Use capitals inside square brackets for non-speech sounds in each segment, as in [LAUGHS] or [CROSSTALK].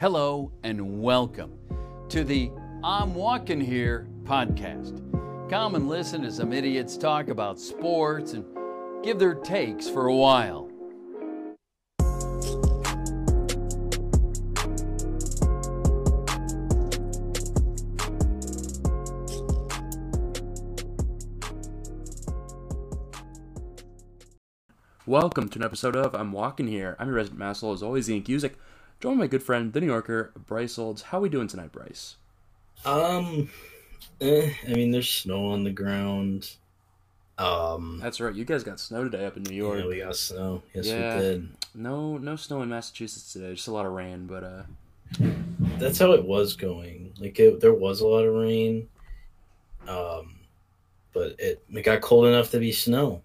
Hello and welcome to the I'm Walking Here podcast. Come and listen to some idiots talk about sports and give their takes for a while. Welcome to an episode of I'm Walking Here. I'm your resident masshole, as always, Ian Cusick, joined by my good friend, the New Yorker, Bryce Olds. How are we doing tonight, Bryce? Um, eh, I mean, there's snow on the ground. Um, That's right. You guys got snow today up in New York. yeah, we got snow. Yes, Yeah. we did. No, no snow in Massachusetts today. Just a lot of rain, but uh, That's how it was going. Like, it, there was a lot of rain. Um, but it, it got cold enough to be snow.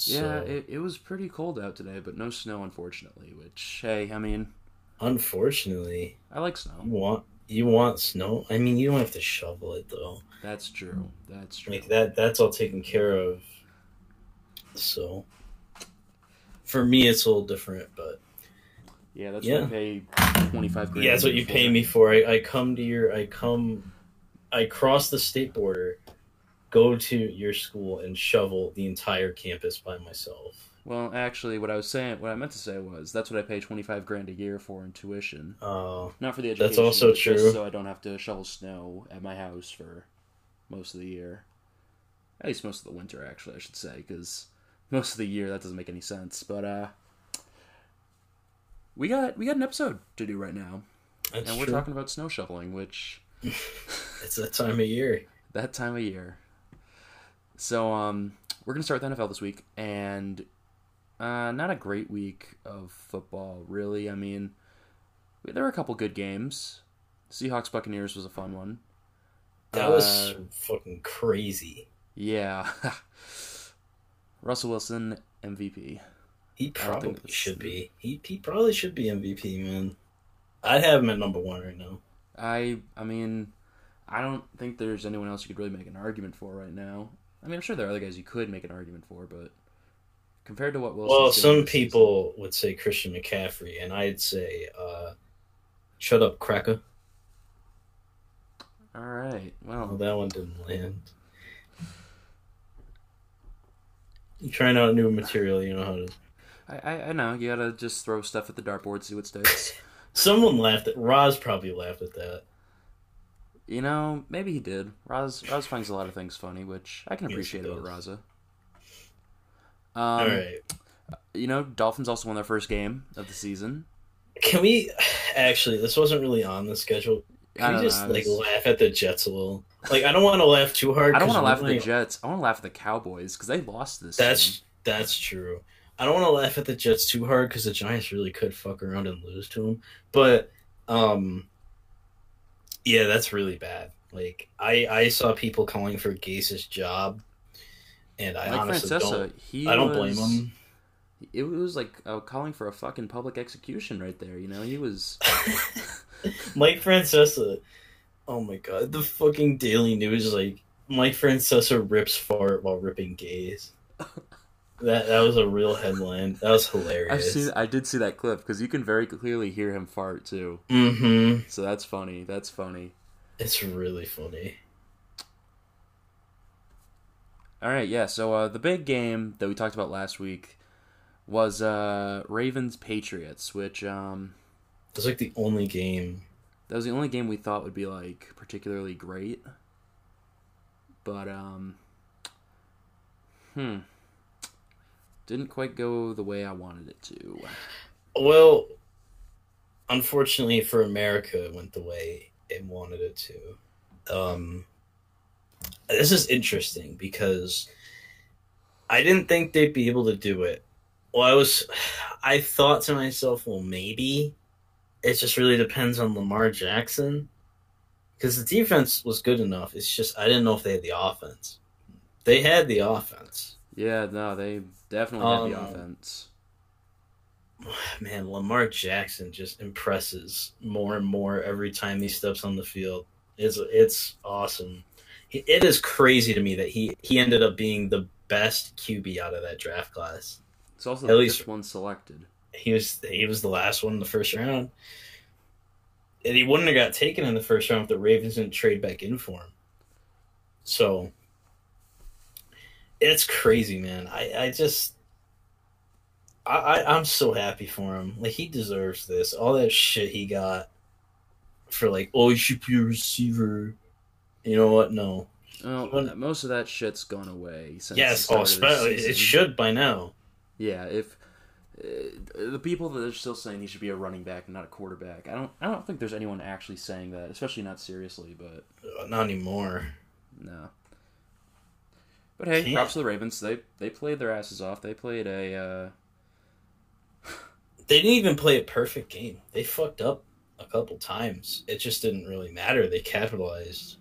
yeah, it, it was pretty cold out today, but no snow, unfortunately. Which, hey, I mean, unfortunately, I like you snow. want you want snow. I mean, you don't have to shovel it though. That's true. That's true. Like that. That's all taken care of. So, for me, it's a little different, but. Yeah, that's Yeah. what I pay twenty five grand. Yeah, that's what you pay me for. I, I come to your I come I cross the state border, go to your school and shovel the entire campus by myself. Well, actually, what I was saying, what I meant to say was, that's what I pay twenty five grand a year for in tuition. Uh Not for the education. That's also true. So I don't have to shovel snow at my house for most of the year. At least most of the winter, actually, I should say, because most of the year that doesn't make any sense. But uh, we got we got an episode to do right now, that's and we're true. talking about snow shoveling, which [LAUGHS] it's that time of year. that time of year. So um, we're gonna start with the NFL this week, and uh, not a great week of football, really. I mean, there were a couple good games. Seahawks Buccaneers was a fun one. That was Uh, fucking crazy. Yeah. [LAUGHS] Russell Wilson MVP. He probably should be. He he probably should be MVP, man. I'd have him at number one right now. I I mean, I don't think there's anyone else you could really make an argument for right now. I mean, I'm sure there are other guys you could make an argument for, but compared to what Wilson. Well, some people would say Christian McCaffrey, and I'd say, uh, shut up, cracker. All right. Well, Well, that one didn't land. You trying out new material, you know how to. I, I I know you gotta just throw stuff at the dartboard, see what sticks. [LAUGHS] Someone laughed at Roz. Probably laughed at that. you know, maybe he did. Raz Raz finds a lot of things funny, which I can Yes, appreciate about does. Raza. Um, All right, You know, Dolphins also won their first game of the season. can we? Actually, this wasn't really on the schedule. Can we just know, like was- laugh at the Jets a little? Like, I don't want to laugh too hard. I don't want to laugh at the Jets. I want to laugh at the Cowboys because they lost this. That's that's true. I don't want to laugh at the Jets too hard because the Giants really could fuck around and lose to them. But um, yeah, that's really bad. Like I I saw people calling for Gase's job, and I Mike honestly Francesa. don't. He I don't blame him. It was like uh, calling for a fucking public execution right there. You know, he was. [LAUGHS] [LAUGHS] Mike Francesa. Oh my god, the fucking Daily News is like Mike Francesa rips fart while ripping Gase. [LAUGHS] That that was a real headline. That was I've hilarious. seen. I did see that clip because you can very clearly hear him fart too. Mm-hmm. So that's funny. That's funny. It's really funny. All right, yeah. So uh, the big game that we talked about last week was uh, Ravens Patriots, which um, It's like the only game. that was the only game we thought would be like particularly great. But um, hmm, didn't quite go the way I wanted it to. Well, unfortunately for America, it went the way it wanted it to. Um, this is interesting because I didn't think they'd be able to do it. Well, I was, [SIGHS] I thought to myself, well, maybe. It just really depends on Lamar Jackson. Because the defense was good enough. It's just, I didn't know if they had the offense. They had the offense. Yeah, no, they definitely had the Um, offense. [SIGHS] man, Lamar Jackson just impresses more and more every time he steps on the field. It's it's awesome. It- is crazy to me that he he ended up being the best QB out of that draft class. It's also at least- one selected. He was he was the last one in the first round. and he wouldn't have got taken in the first round if the Ravens didn't trade back in for him. So it's crazy, man. I, I just I, I I'm so happy for him. Like he deserves this. All that shit he got for like, oh, he should be a receiver. You know what? No. Well, most of that shit's gone away since. Yes, oh, start of the spe- season. it should by now. Yeah, if uh, the people that are still saying he should be a running back and not a quarterback, I don't. I don't think there's anyone actually saying that, especially not seriously. But Uh, Not anymore. no. But hey, Can't. props to the Ravens. They they played their asses off. They played a. Uh, They didn't even play a perfect game. They fucked up a couple times. It just didn't really matter. They capitalized.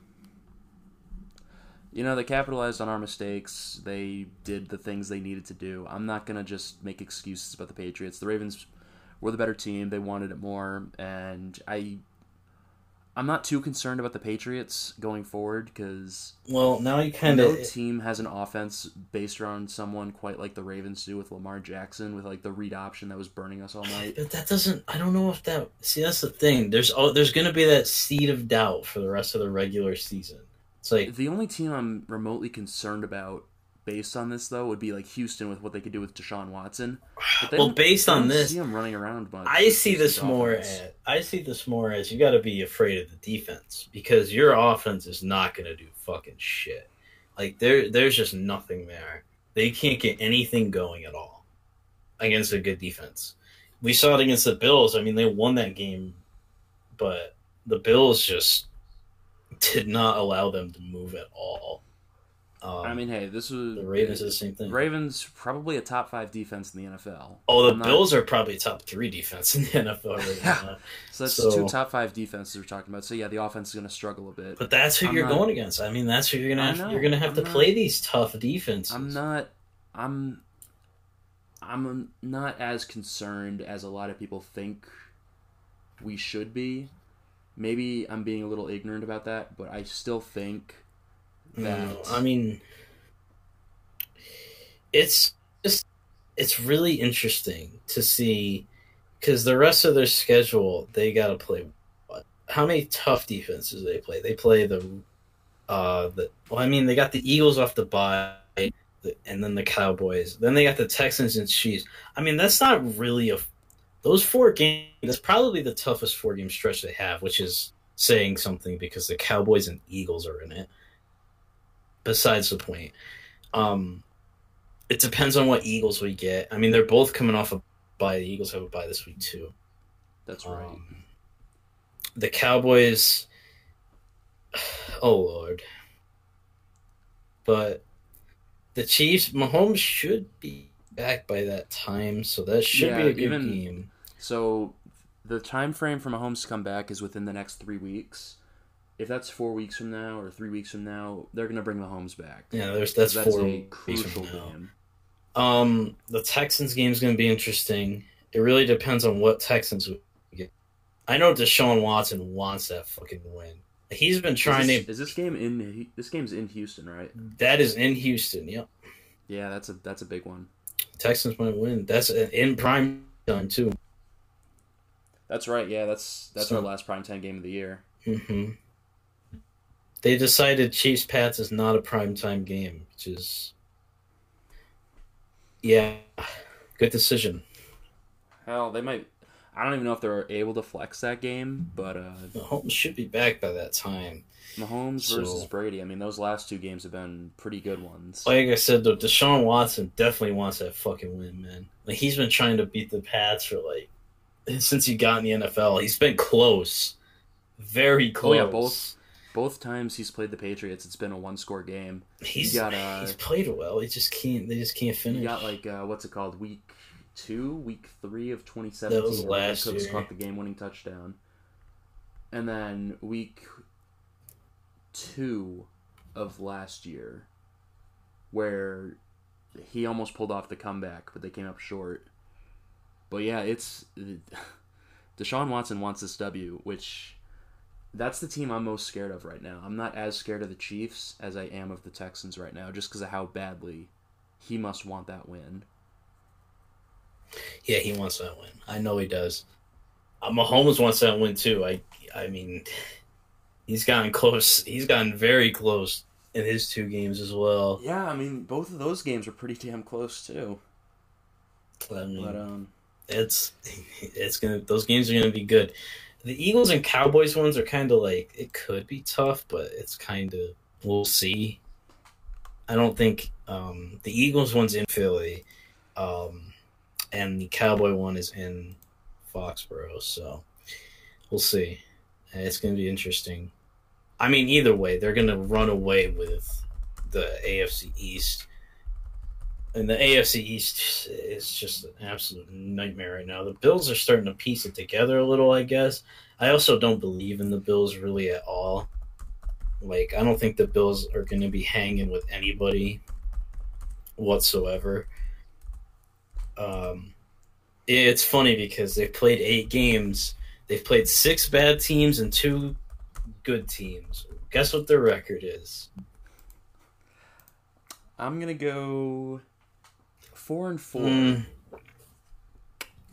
You know, they capitalized on our mistakes. They did the things they needed to do. I'm not gonna just make excuses about the Patriots. The Ravens were the better team. They wanted it more, and I. I'm not too concerned about the Patriots going forward because Well, now you kind of no team has an offense based around someone quite like the Ravens do with Lamar Jackson, with like the read option that was burning us all night. But that doesn't. I don't know if that. See, that's the thing. There's oh, there's going to be that seed of doubt for the rest of the regular season. It's like The only team I'm remotely concerned about based on this though would be like Houston with what they could do with Deshaun Watson. Well, based on this, see him running around much. I see this more as I see this more as you got to be afraid of the defense because your offense is not going to do fucking shit. Like there, there's just nothing there. They can't get anything going at all against a good defense. We saw it against the Bills. I mean, they won that game, but the Bills just did not allow them to move at all. Um, I mean, hey, this was the Ravens is the same thing. Ravens probably a top five defense in the NFL. Oh, the I'm not- Bills are probably top three defense in the [LAUGHS] NFL right [LAUGHS] now. So that's so- two top five defenses we're talking about. So yeah, the offense is going to struggle a bit. But that's who I'm you're not- going against. I mean, that's who you're gonna have, you're gonna have I'm to not- play these tough defenses. I'm not. I'm. I'm not as concerned as a lot of people think we should be. Maybe I'm being a little ignorant about that, but I still think that. No, I mean, it's just it's really interesting to see because the rest of their schedule they got to play. What? How many tough defenses they play? They play the uh the well, I mean they got the Eagles off the bye. And then the Cowboys. Then they got the Texans and Chiefs. I mean, that's not really a. Those four games. That's probably the toughest four game stretch they have, which is saying something because the Cowboys and Eagles are in it besides the point. Um, it depends on what Eagles we get. I mean, they're both coming off a bye. The Eagles have a bye this week too. that's right. Um, the Cowboys. Oh lord. But the Chiefs, Mahomes should be back by that time, so that should Yeah, be a good even- game. So the time frame for Mahomes to come back is within the next three weeks. If that's four weeks from now or three weeks from now, they're gonna bring Mahomes back. Yeah, there's that's, that's four a weeks crucial from now. game. Um, the Texans game is going to be interesting. It really depends on what Texans we get. I know Deshaun Watson wants that fucking win. He's been trying is this, to. is this game in this game's in Houston, right? That is in Houston. Yep, Yeah, that's a that's a big one. Texans might win. That's in prime time too. That's right. Yeah, that's that's So- our last primetime game of the year. hmm They decided Chiefs Pats is not a primetime game, which is yeah, good decision. Hell, they might. I don't even know if they're able to flex that game, but uh, Mahomes should be back by that time. Mahomes So- versus Brady. I mean, those last two games have been pretty good ones. Like I said, though, Deshaun Watson definitely wants that fucking win, man. Like he's been trying to beat the Pats for like since he got in the NFL. He's been close, very close. Oh, yeah, both- Both times he's played the Patriots, it's been a one-score game. He's got, uh, he's played well. He just can't. They just can't finish. He got like uh, what's it called? Week two, week three of 2017. That was where Brandon last Cooks year. caught the game-winning touchdown, and then week two of last year, where he almost pulled off the comeback, but they came up short. But yeah, it's Deshaun Watson wants this W, which that's the team I'm most scared of right now. I'm not as scared of the Chiefs as I am of the Texans right now, just because of how badly he must want that win. yeah, he wants that win. I know he does. Uh, Mahomes wants that win too. I I mean, he's gotten close. He's gotten very close in his two games as well. Yeah, I mean, both of those games were pretty damn close too. I mean, But um, it's it's gonna those games are gonna be good. The Eagles and Cowboys ones are kind of like it could be tough, but it's kind of we'll see. I don't think um, the Eagles one's in Philly, um, and the Cowboy one is in Foxborough, so we'll see. It's gonna be interesting. I mean, either way, they're gonna run away with the AFC East and the AFC East is just an absolute nightmare right now. The Bills are starting to piece it together a little, I guess. I also don't believe in the Bills really at all. Like, I don't think the Bills are going to be hanging with anybody whatsoever. Um, it's funny because they've played eight games. They've played six bad teams and two good teams. Guess what their record is? I'm gonna go four and four. Mm,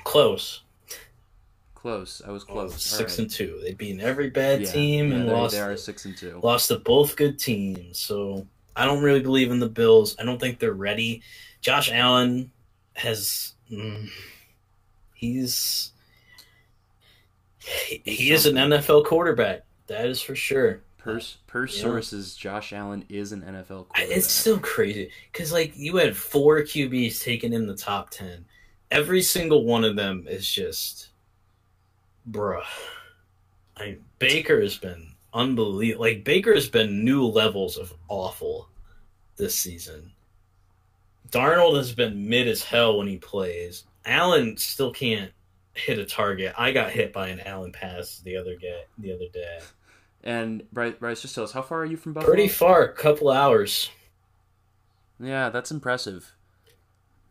close. Close. I was close. Six Alright. and two. They've beaten every bad Yeah, team yeah, and they, lost They are six and two. lost to both good teams. So I don't really believe in the Bills. I don't think they're ready. Josh Allen has mm, he's he, he is an NFL quarterback. That is for sure. Per per Yeah. sources, Josh Allen is an NFL quarterback. It's still crazy because like you had four QBs taken in the top ten. Every single one of them is just, bruh. I Baker has been unbelievable. Like Baker has been new levels of awful this season. Darnold has been mid as hell when he plays. Allen still can't hit a target. I got hit by an Allen pass the other day. The other day, And Bryce, Bryce, just tell us how far are you from Buffalo? pretty far, a couple hours. Yeah, that's impressive.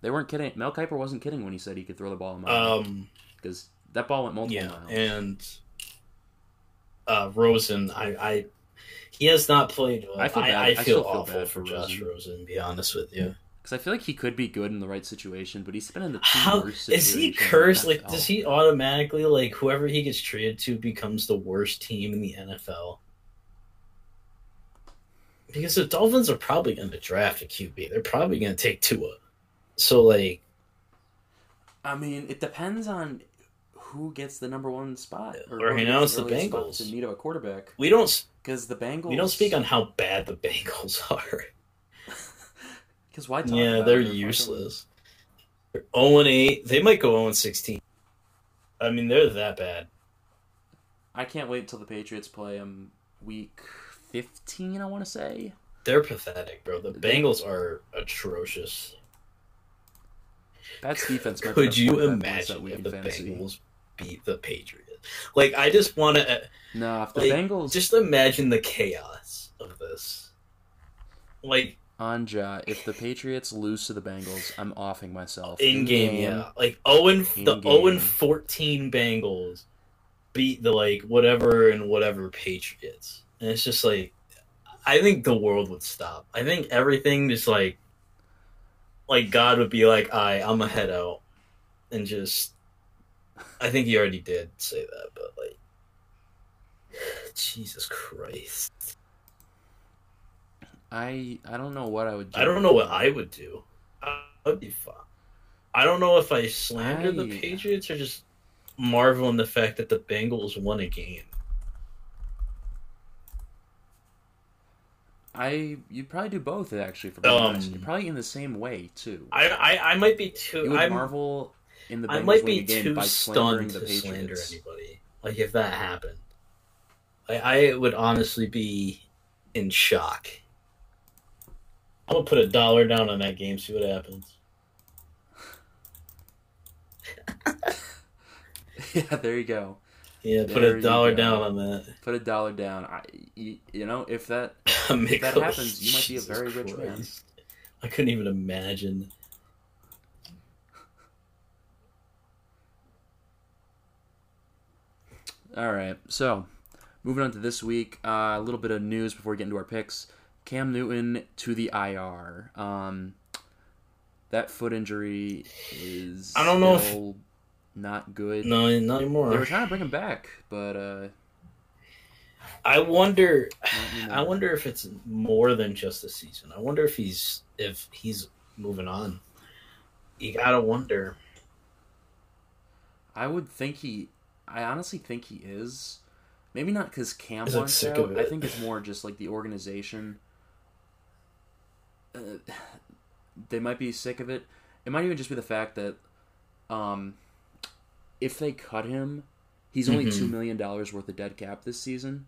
They weren't kidding. Mel Kiper wasn't kidding when he said he could throw the ball a mile Um, because that ball went multiple yeah, miles. and uh, Rosen, I, I, he has not played. Well. I I feel. I, I feel still feel awful for Josh Rosen. Rosen. To be honest with you, Because I feel like he could be good in the right situation, but he's been in the how worst is he situations in the cursed? Like, does he automatically like whoever he gets traded to becomes the worst team in the NFL? Because the Dolphins are probably going to draft a QB. They're probably going to take Tua. So like, I mean, it depends on who gets the number one spot. Who now gets it's the Bengals. in need of a quarterback. we don't Because the Bengals. we don't speak on how bad the [LAUGHS] Bengals are. Because why? Talk Yeah, about they're useless. They're 0 and 8. They might go 0 and 16. I mean, they're that bad. I can't wait till the Patriots play them week fifteen. I want to say. They're pathetic, bro. The They- Bengals are atrocious. That's defense. Could you imagine if the fantasy. Bengals beat the Patriots? Like, I just want to uh, No, if the Like, Bengals just imagine the chaos of this. Like Anja, if the Patriots lose to the Bengals, I'm offing myself. in game, yeah. Like 0 and the In-game. 0 and 14 Bengals beat the like whatever and whatever Patriots, and it's just like I think the world would stop. I think everything just like like God would be like, "I, I'm a head out," and just I think he already did say that, but like [SIGHS] Jesus Christ, I I don't know what I would. do. I don't know what I would do. I would be fine. I don't know if I slander the Patriots or just marvel in the fact that the Bengals won a game. I you'd probably do both actually. For Um, you're probably in the same way too. I I, I might be you too. would I'm, marvel in the Bengals I might be too by stunned the to slander Patriots. anybody. Like if that happened, I I would honestly be in shock. I'm gonna put a dollar down on that game. See what happens. [LAUGHS] yeah, there you go. Yeah, put There a dollar down on that. Put a dollar down. I, you, you know, if that [LAUGHS] If that happens, you might be a very rich man. I couldn't even imagine. All right. So, moving on to this week, uh, a little bit of news before we get into our picks. Cam Newton to the IR. Um, that foot injury is I don't know if- not good. No, not anymore. They were trying to bring him back, but uh, I wonder. I wonder if it's more than just a season. I wonder if he's if he's moving on. You gotta wonder. I would think he. I honestly think he is. Maybe not because Cam wants sick out. I think it's more just like the organization. Uh, they might be sick of it. It might even just be the fact that, um, if they cut him, he's only Mhm. two million dollars worth of dead cap this season.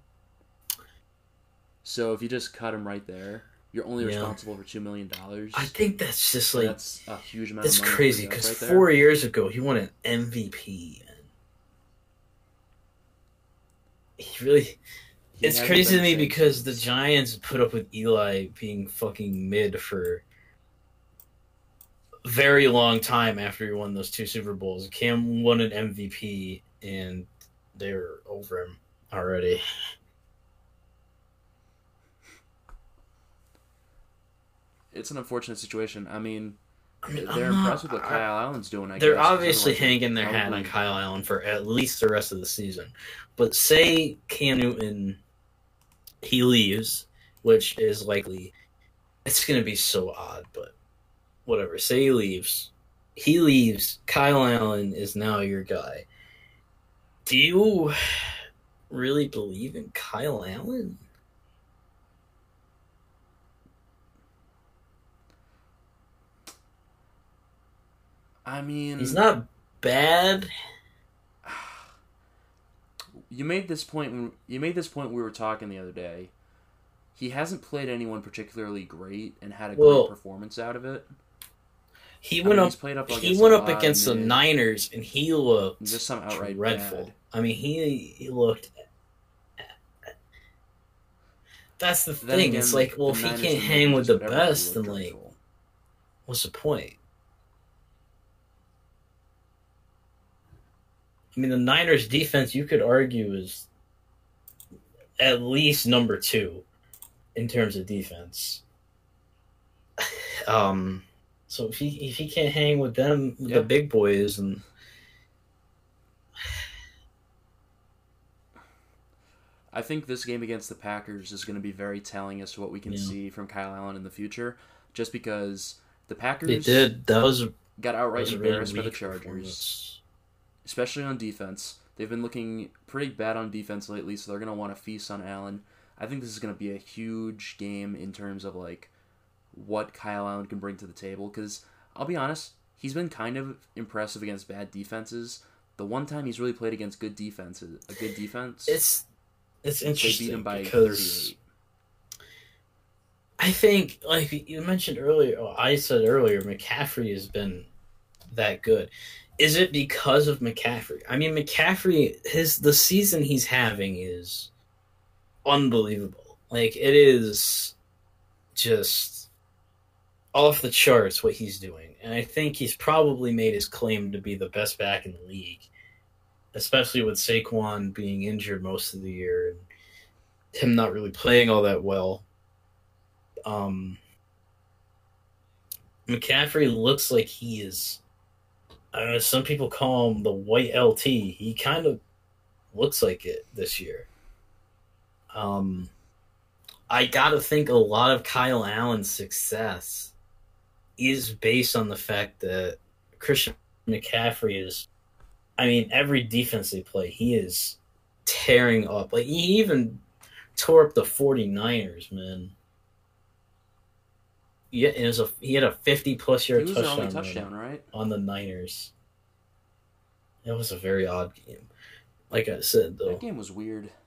So if you just cut him right there, you're only Yeah. responsible for two million dollars. I think that's just like that's a huge amount. that's crazy because right four years ago he won an MVP. He really. He it's crazy to me because the. Giants put up with Eli being fucking mid for a very long time after he won those two Super Bowls. Cam won an MVP and they were over him already. it's an unfortunate situation. I mean, I mean, they're I'm not- impressed with what I- Kyle Allen's doing. I They're guess, obviously hanging their hat on Kyle Allen for at least the rest of the season. But say Cam Newton he leaves, which is likely it's gonna be so odd, but whatever. Say he leaves. He leaves, Kyle Allen is now your guy. Do you really believe in Kyle Allen? I mean, He's not bad. You made this point. When, you made this point. We were talking the other day. He hasn't played anyone particularly great and had a Well- great performance out of it. He I went mean, up up he against went up against the Niners and he looked Just some outright dreadful. bad. I mean, he he looked. That's the Then thing. again, it's like, well, if he can't hang with the Niners, whatever, they best, then like, what's the point? I mean, the Niners' defense, you could argue, is at least number two in terms of defense. [SIGHS] Um, so if he if he can't hang with them, with Yeah. the big boys, and I think this game against the Packers is going to be very telling as to what we can Yeah. see from Kyle Allen in the future. Just because the Packers they did. That was got outright was a really embarrassed by the weak Chargers. Especially on defense. They've been looking pretty bad on defense lately, so they're going to want to feast on Allen. I think this is going to be a huge game in terms of like what Kyle Allen can bring to the table. Because I'll be honest, he's been kind of impressive against bad defenses. The one time he's really played against good defenses, a good defense, It's it's they interesting beat him by because 38. I think, like you mentioned earlier, or I said earlier, McCaffrey has been that good. Is it because of McCaffrey? I mean, McCaffrey, his the season he's having is unbelievable. Like it is just off the charts what he's doing, and I think he's probably made his claim to be the best back in the league, especially with Saquon being injured most of the year and him not really playing all that well. Um, McCaffrey looks like he is. I know. Some people call him the white LT. He kind of looks like it this year. Um, I gotta think a lot of Kyle Allen's success is based on the fact that Christian McCaffrey is. I mean, every defense they play, he is tearing up. Like he even tore up the 49ers, man. Yeah, it was a he had a 50 plus yard touchdown, touchdown, right? on the Niners. It was a very odd game. Like I said though. That game was weird. [LAUGHS]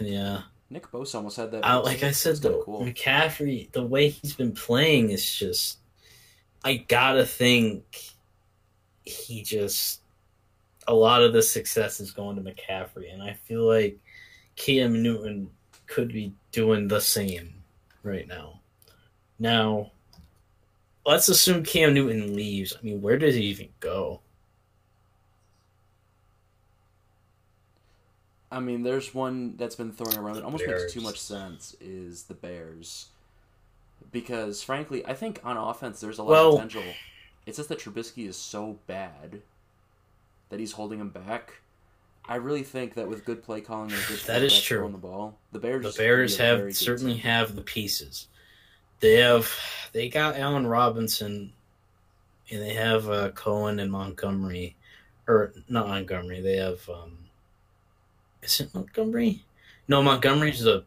Yeah. Nick Bosa almost had that. I, like I said though, cool. McCaffrey, the way he's been playing is just I gotta think he just a lot of the success is going to McCaffrey, and I feel like Cam Newton could be doing the same right now. Now, let's assume Cam Newton leaves. I mean, where does he even go? I mean, there's one that's been thrown around that almost Bears. makes too much sense is the Bears. Because frankly, I think on offense there's a lot Well- of potential. It's just that Trubisky is so bad that he's holding him back. I really think that with good play calling and a good [SIGHS] That is true. throwing the ball, the Bears The Bears could be a very have certainly team. have the pieces. They have they got Allen Robinson, and they have uh, Cohen and Montgomery, or not Montgomery. They have um, is it Montgomery? No, Montgomery's the.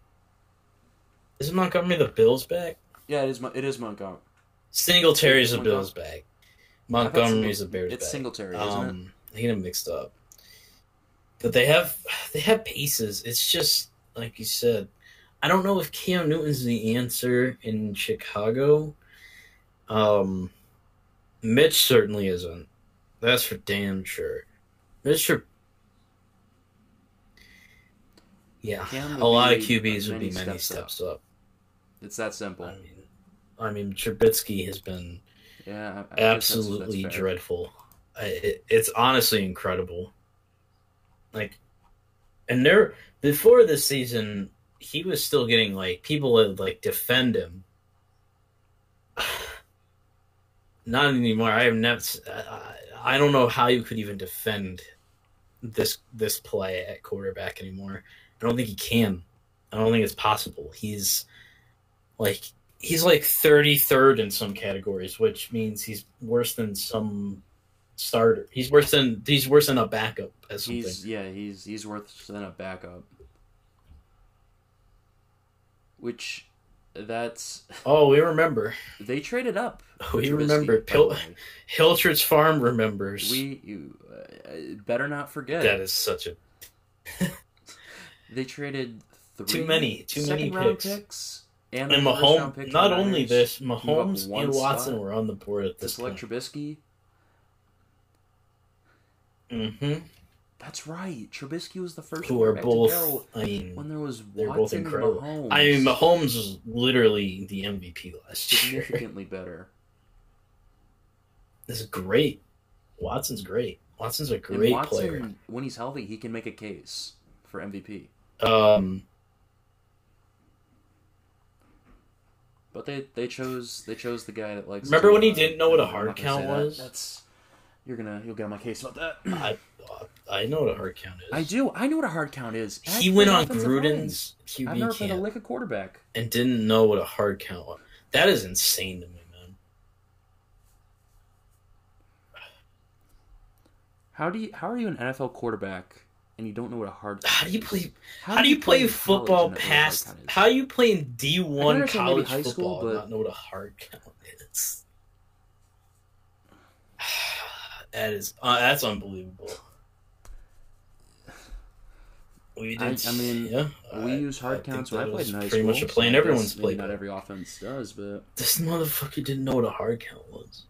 Is it Montgomery the Bills back? Yeah, it is. It is Montgomery. Singletary's the. Bills back. Montgomery's the Bears It's back. Singletary, isn't it? Um, I get them mixed up. But they have they have pieces. It's just like you said. I don't know if Cam Newton's the answer in Chicago. Um, Mitch certainly isn't. That's for damn sure. Mitch, are- yeah, a lot of QBs would be many up. steps up. It's that simple. I mean, I mean, Trubisky has been Yeah, I- I that's- absolutely that's dreadful. I, it, it's honestly incredible. Like, and there before this season, he was still getting like people would like defend him. [SIGHS] Not anymore. I have never. I, don't know how you could even defend this this play at quarterback anymore. I don't think he can. I don't think it's possible. He's like he's like 33rd in some categories, which means he's worse than some starter. He's worse than he's worse than a backup as something. He's yeah, he's he's worse than a backup. Which that's oh, we remember. they traded up. We remember. Pil- way. Farm remembers. We you uh, better not forget. that is such a [LAUGHS] They traded three Too many- too many picks. picks and, and a first round Mahomes. Not only Niners this, Mahomes and Watson spot were on the board at to this point. select Trubisky. hmm That's right. Trubisky was the first Who are quarterback to both? I mean, when there was they're both incredible. Mahomes. I mean, Mahomes was literally the MVP last year. significantly better. [LAUGHS] This is great. Watson's great. Watson's a great Watson, player. when he's healthy, he can make a case for MVP. Um, But they, they chose they chose the guy that likes. Remember to, when he uh, didn't know what a I'm hard count say that. was? That's you're gonna you'll get on my case about that. [CLEARS THROAT] I I know what a hard count is. I do. I know what a hard count is. I He went on offensive QB Gruden's I've never QB played a lick of quarterback. and didn't know what a hard count was. That is insane to me, man. How do you? How are you an NFL quarterback and you don't know what a hard? How do you is? play? How, do you play, college football and not know what a hard past? How do you play in D one college high school, football but- and not know what a hard count is? That is uh, that's unbelievable. We I- did. I mean, yeah, we I- use hard I counts when I played was in high Pretty school. much a play in I everyone's playbook. Not every offense does, but This motherfucker didn't know what a hard count was.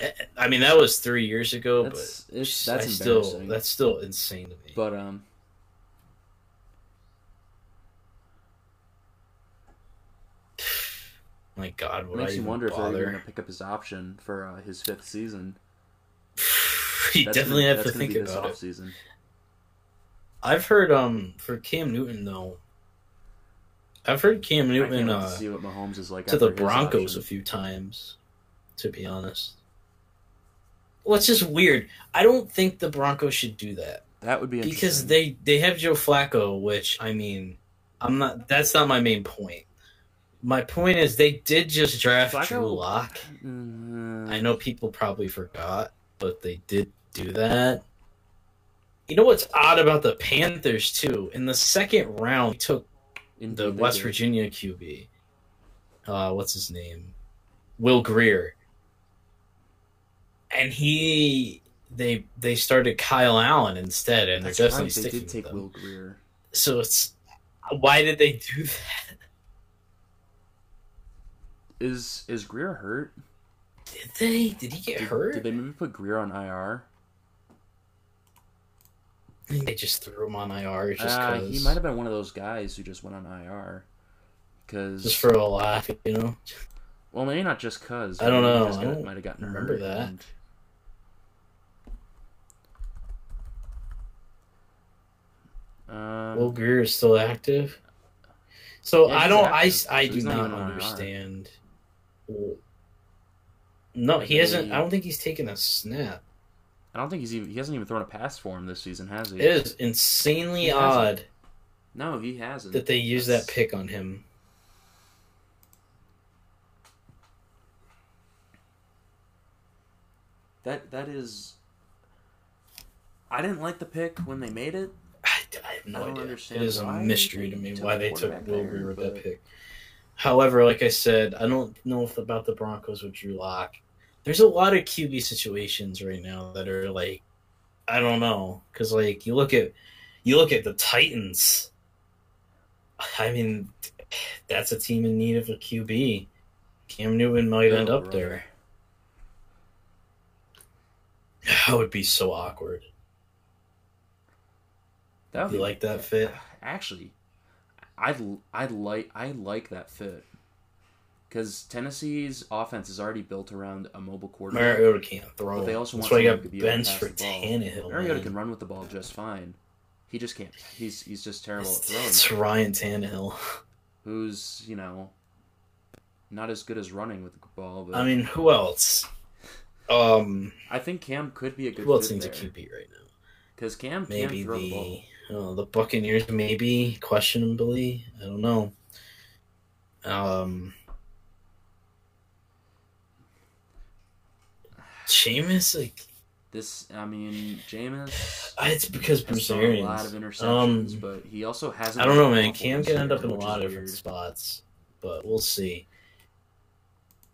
Eh, I mean, that was three years ago, that's but it's I that's still that's still insane to me. But um, My God, it would I makes you even wonder if they're going to pick up his option for uh, his fifth season. [SIGHS] you That's definitely gonna- have to think about it. offseason. I've heard um for Cam Newton though. I've heard Cam Newton uh, to see what Mahomes is like to the Broncos option. a few times. To be honest, well, it's just weird. I don't think the Broncos should do that. That would be because they they have Joe Flacco, which I mean, I'm not. That's not my main point. My point is they did just draft Flacco- Drew Lock. Mm, I know people probably forgot, but they did do that. You know what's odd about the Panthers too? In the second round, they took indeed the they West. Virginia QB. Uh, what's his name? Will Grier. And he, they they started Kyle Allen instead, and That's they're right. definitely They sticking did take. Will Grier. So it's why did they do [LAUGHS] that? Is is Grier hurt? Did they? Did he get Did, hurt? did they maybe put Grier on IR? I think they just threw him on IR just Uh, because. he might have been one of those guys who just went on IR. Because just for a laugh, you know. well, maybe not just cause. I don't know. I don't might have gotten remember hurt that. and- Um, Will Grier is still active. So Yeah, I don't. active, I I do not understand. IR. No, he hasn't. I don't think he's taken a snap. I don't think he's even he hasn't even thrown a pass for him this season, has he? It is insanely He odd No, he hasn't. that they use That's- that pick on him. That that is. I didn't like the pick when they made it. I, I have no I idea. It is a mystery to me why they took Will Grier with but- that pick. However, like I said, I don't know if about the Broncos with Drew Lock. There's a lot of QB situations right now that are like, I don't know, because like you look at you look at the Titans. I mean, that's a team in need of a QB. Cam Newton might end up right. there. [SIGHS] That would be so awkward. That would You be- like that fit? [SIGHS] Actually, I'd I'd like I like that fit because Tennessee's offense is already built around a mobile quarterback. Mariota can't throw. But they also That's want why you someone got who be to bench for the. Tannehill. Mariota can run with the ball just fine. He just can't. He's he's just terrible at It's, throwing. it's Ryan Tannehill. Who's you know not as good as running with the ball. But I mean, who else? Um, I think Cam could be a good who else needs a QB right now? because Cam Maybe can throw the ball. The the Buccaneers, maybe questionably. I don't know. Um, Seamus, like This, I mean, Jameis it's because has Bruce thrown a lot of interceptions, Um, but he also hasn't. I don't know, man. Cam can end up in a lot of different spots, but we'll see.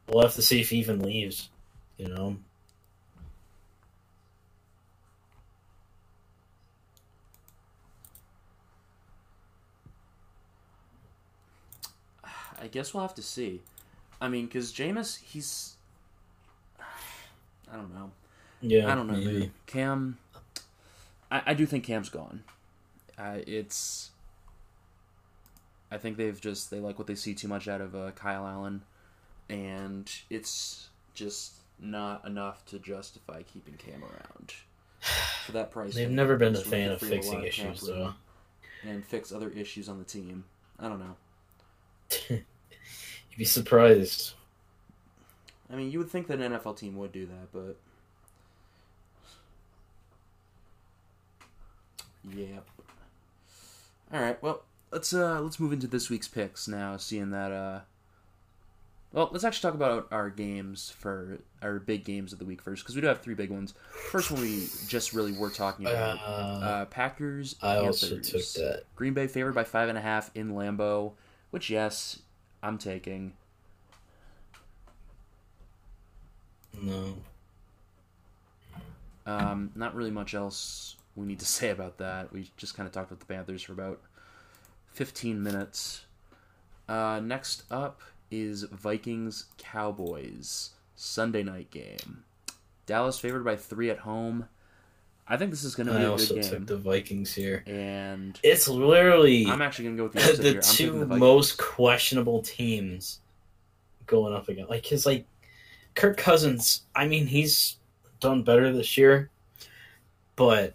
We'll have to see if he even leaves. You know. I guess we'll have to see. I mean, because Jameis, he's. I don't know. Yeah. I don't know. maybe. dude. Cam, I, I do think Cam's gone. Uh, it's. I think they've just they like what they see too much out of uh, Kyle Allen, and it's just not enough to justify keeping Cam around for that price. [SIGHS] They've never been a fan of free up a fixing issues, though. and fix other issues on the team. I don't know. [LAUGHS] You'd be surprised. I mean, you would think that an NFL team would do that, but yep. All right, well, let's uh let's move into this week's picks now. Seeing that uh, well, let's actually talk about our games for our big games of the week first because we do have three big ones. First one we just really were talking about Uh, uh, Packers. I also Panthers. took that. Green Bay favored by five and a half in Lambeau, which yes, I'm taking. No. Um, not really much else we need to [LAUGHS] say about that. We just kind of talked about the Panthers for about 15 minutes. Uh, next up is Vikings Cowboys Sunday night game. Dallas favored by three at home. I think this is going to be I a also good took the Vikings here. and It's literally I'm actually going to go with the [LAUGHS] the here. Two the most questionable teams going up again. Like, his like Kirk Cousins. I mean, he's done better this year, but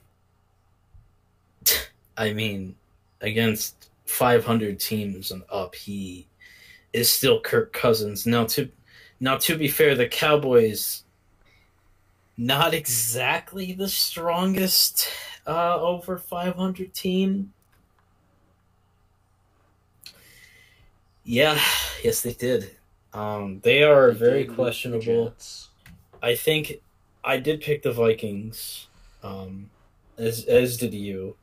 [LAUGHS] I mean, against 500 teams and up, he is still Kirk Cousins. Now, to now to be fair, the Cowboys not exactly the strongest uh, over 500 team. Yeah, yes, they did. Um, they are They very did beat the questionable. I think I did pick the Vikings, um, as as did you.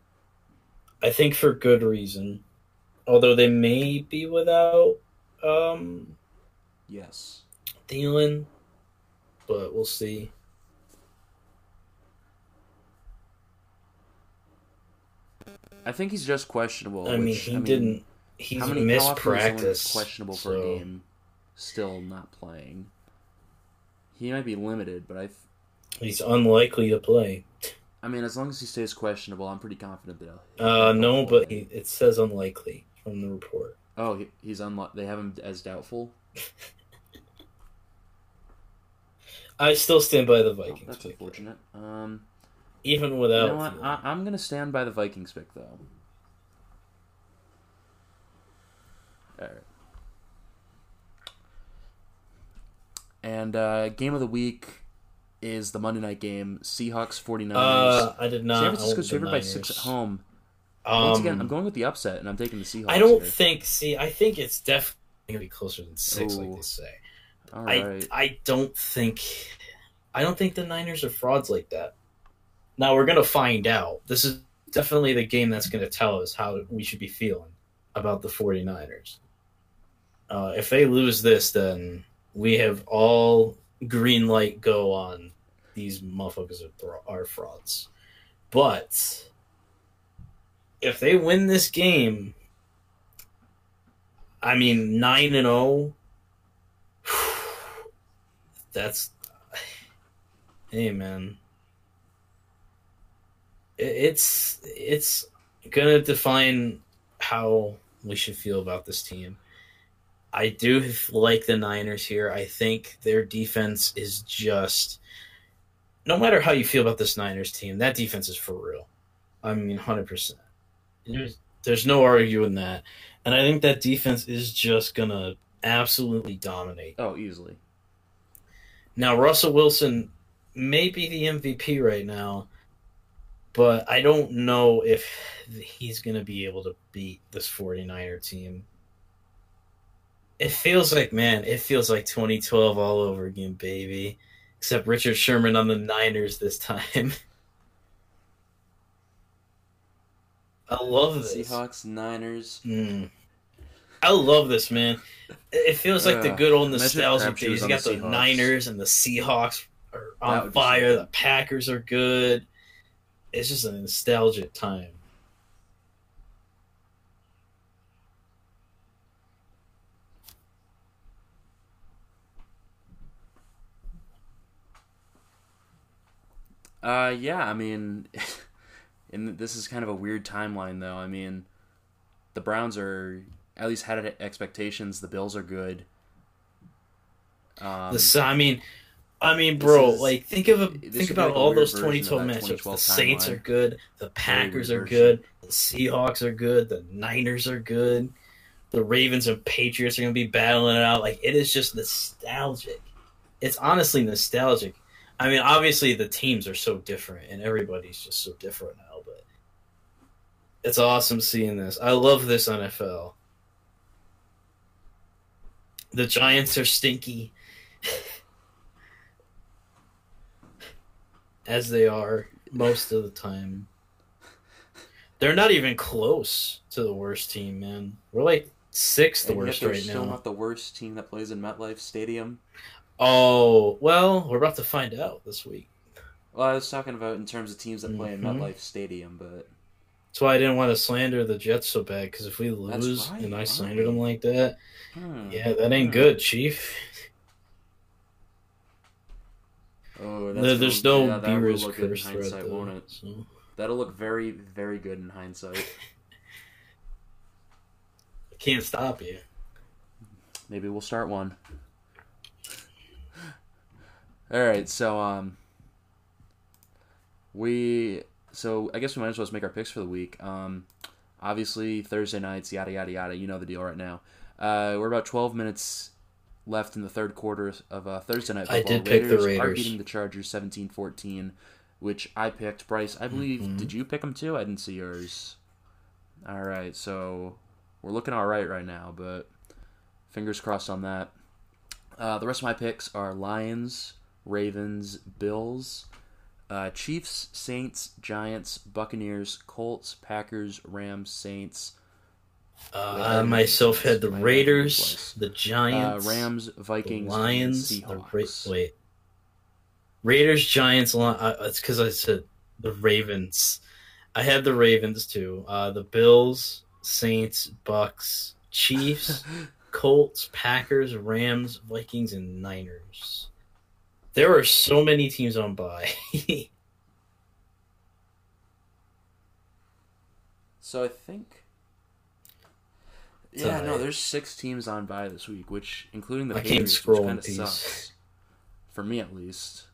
I think for good reason, although they may be without um, Yes. Thielen, but we'll see. I think he's just questionable. I mean, which, he didn't. He's how many missed how often is someone practice. questionable for a game, still not playing. He might be limited, but I, He's unlikely to play. I mean, as long as he stays questionable, I'm pretty confident that. he'll- Uh, he'll no, but he, it says unlikely from the report. oh, he, he's unlo- They have him as doubtful. [LAUGHS] I still stand by the Oh, Vikings. that's pick, unfortunate. Um, even you without. know what? I, I'm gonna stand by the Vikings pick though. All right. And uh, game of the week, is the Monday night game Seahawks 49ers. Uh, I did not. San Francisco's favored by six at home. Once again, Um, I'm going with the upset, and I'm taking the Seahawks. I don't here. think. See, I think it's definitely gonna be closer than six, like they say. All I. I don't think. I don't think the Niners are frauds like that. Now we're gonna find out. This is definitely the game that's gonna tell us how we should be feeling about the 49ers. Uh, if they lose this, then we have all green light go on. These motherfuckers are, are frauds. But if they win this game, I mean nine and zero. [SIGHS] That's [SIGHS] hey man. It- It's it's gonna define how we should feel about this team. I do like the Niners here. I think their defense is just no matter how you feel about this Niners team, that defense is for real. I mean, hundred percent. There's there's no arguing that, and I think that defense is just gonna absolutely dominate. oh, easily. Now Russell Wilson may be the MVP right now, but I don't know if he's gonna be able to beat this 49er team. It feels like man, it feels like 2012 all over again, baby. Except Richard Sherman on the Niners this time. [LAUGHS] I love this. Seahawks, Niners. Mm. I love this, man. It feels like the good old Imagine if nostalgic Crabtree was days. You got the the Niners and the Seahawks are on would be fire. The Packers are good. It's just a nostalgic time. Uh, yeah, I mean, [LAUGHS] and this is kind of a weird timeline, though. I mean, the Browns are at least had expectations. The Bills are good. Um, the I mean, I mean, bro, is- like think of a, think about all those 2012 that matchups. 2012 The Saints timeline. are good. The Packers are good. The Seahawks are good. The Niners are good. The Ravens and Patriots are going to be battling it out. Like it is just nostalgic. It's honestly nostalgic. I mean, obviously the teams are so different, and everybody's just so different now. But it's awesome seeing this. I love this NFL. The Giants are stinky. [LAUGHS] as they are most of the time. They're not even close to the worst team, man. We're like sixth and yet worst they're right still now. not the worst team that plays in MetLife Stadium. Oh, well, we're about to find out this week. Well, I was talking about in terms of teams that play in Mhm. MetLife Stadium, but That's why I didn't want to slander the Jets so bad, because if we lose right, and I right. slandered them like that, hmm. yeah, that ain't good, Chief. Oh, There- there's no yeah, that Beerus look good in hindsight, though. won't it? So. That'll look very, very good in hindsight. [LAUGHS] I can't stop you. Maybe we'll start one. All right, so um, we so I guess we might as well just make our picks for the week. Um, obviously Thursday nights, yada yada yada. You know the deal right now. Uh, we're about twelve minutes left in the third quarter of uh, Thursday night. I Football. did pick the Raiders. Are beating the Chargers 17-14, which I picked. Bryce, I believe. Mhm. Did you pick them too? I didn't see yours. All right, so we're looking all right right now, but fingers crossed on that. Uh, the rest of my picks are Lions, Ravens, Bills, uh, Chiefs, Saints, Giants, Buccaneers, Colts, Packers, Rams, Saints, Uh, I myself had the Raiders, the uh, Giants, Rams, the Vikings, Lions, the Ra- Seahawks. wait, Raiders, Giants. Li- uh, it's because I said the Ravens. I had the Ravens too. Uh, the Bills, Saints, Bucks, Chiefs, [LAUGHS] Colts, Packers, Rams, Vikings, and Niners. There are so many teams on by. [LAUGHS] So I think. Yeah, no, there's six teams on by this week, which including the I Patriots, which kind of sucks. For me, at least.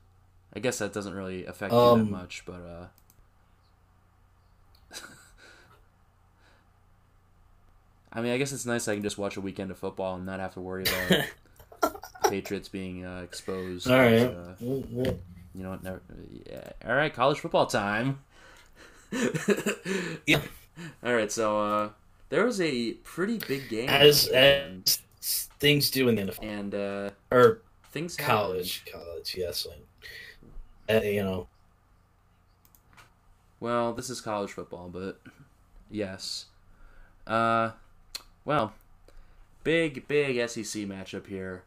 I guess that doesn't really affect you Um, that much, but uh. [LAUGHS] I mean, I guess it's nice I can just watch a weekend of football and not have to worry about [LAUGHS] Patriots being uh, exposed. All right, Uh, You know what? Never, yeah. All right, college football time. [LAUGHS] Yeah. All right, so uh, there was a pretty big game As, as things do in the NFL and uh, or things college, college, yes, like, uh, you know, Well, this is college football, but yes. Uh, well, big big SEC matchup here.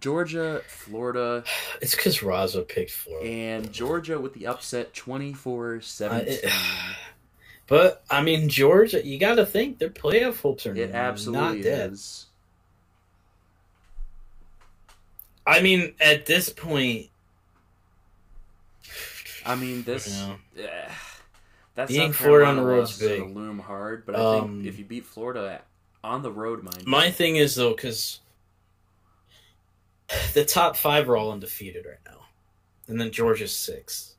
Georgia, Florida, [SIGHS] it's because Raza picked Florida. and Georgia with the upset 24-17. [SIGHS] [LAUGHS] But I mean, Georgia, you got to think their playoff hopes are It not dead. is. I mean, at this point, I mean, this Yeah. eh, that's Being Florida on the road's big. loom hard, but I Um, think if you beat Florida on the road, mind you, my thing is though, because the top five are all undefeated right now, and then Georgia's six.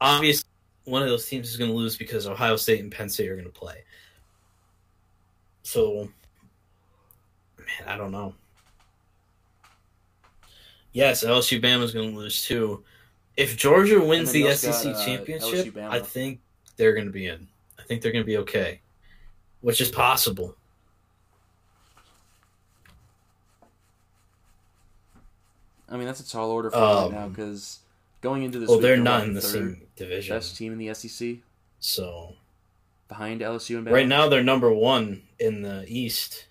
Obviously, one of those teams is going to lose because Ohio State and Penn State are going to play. So, man, I don't know. Yes, LSU Bama's going to lose too. If Georgia wins the SEC got, uh, championship, I think they're going to be in. I think they're going to be okay, which is possible. I mean that's a tall order for them right Um, now because going into this, Well, week, they're not in the same division, best team in the SEC so behind LSU and Bama. right now they're number one in the East.